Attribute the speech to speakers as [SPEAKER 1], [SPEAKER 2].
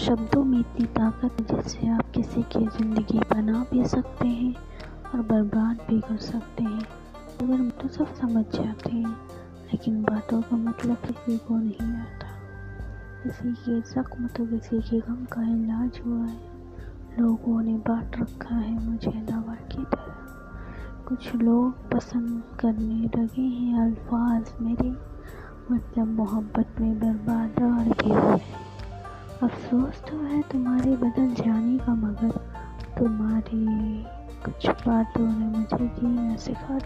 [SPEAKER 1] शब्दों में इतनी ताकत है जिससे आप किसी की ज़िंदगी बना भी सकते हैं और बर्बाद भी कर सकते हैं। अगर तो सब समझ जाते हैं, लेकिन बातों का मतलब किसी को नहीं आता। किसी के जख्म तो किसी के गम का इलाज हुआ है। लोगों ने बांट रखा है मुझे दवा की तरह। कुछ लोग पसंद करने लगे हैं अल्फाज मेरे। मतलब मोहब्बत में बर्बाद और भी अफसोस तो है तुम्हारे बदल जाने का मगर। तुम्हारी कुछ बातों ने मुझे जीना सिखा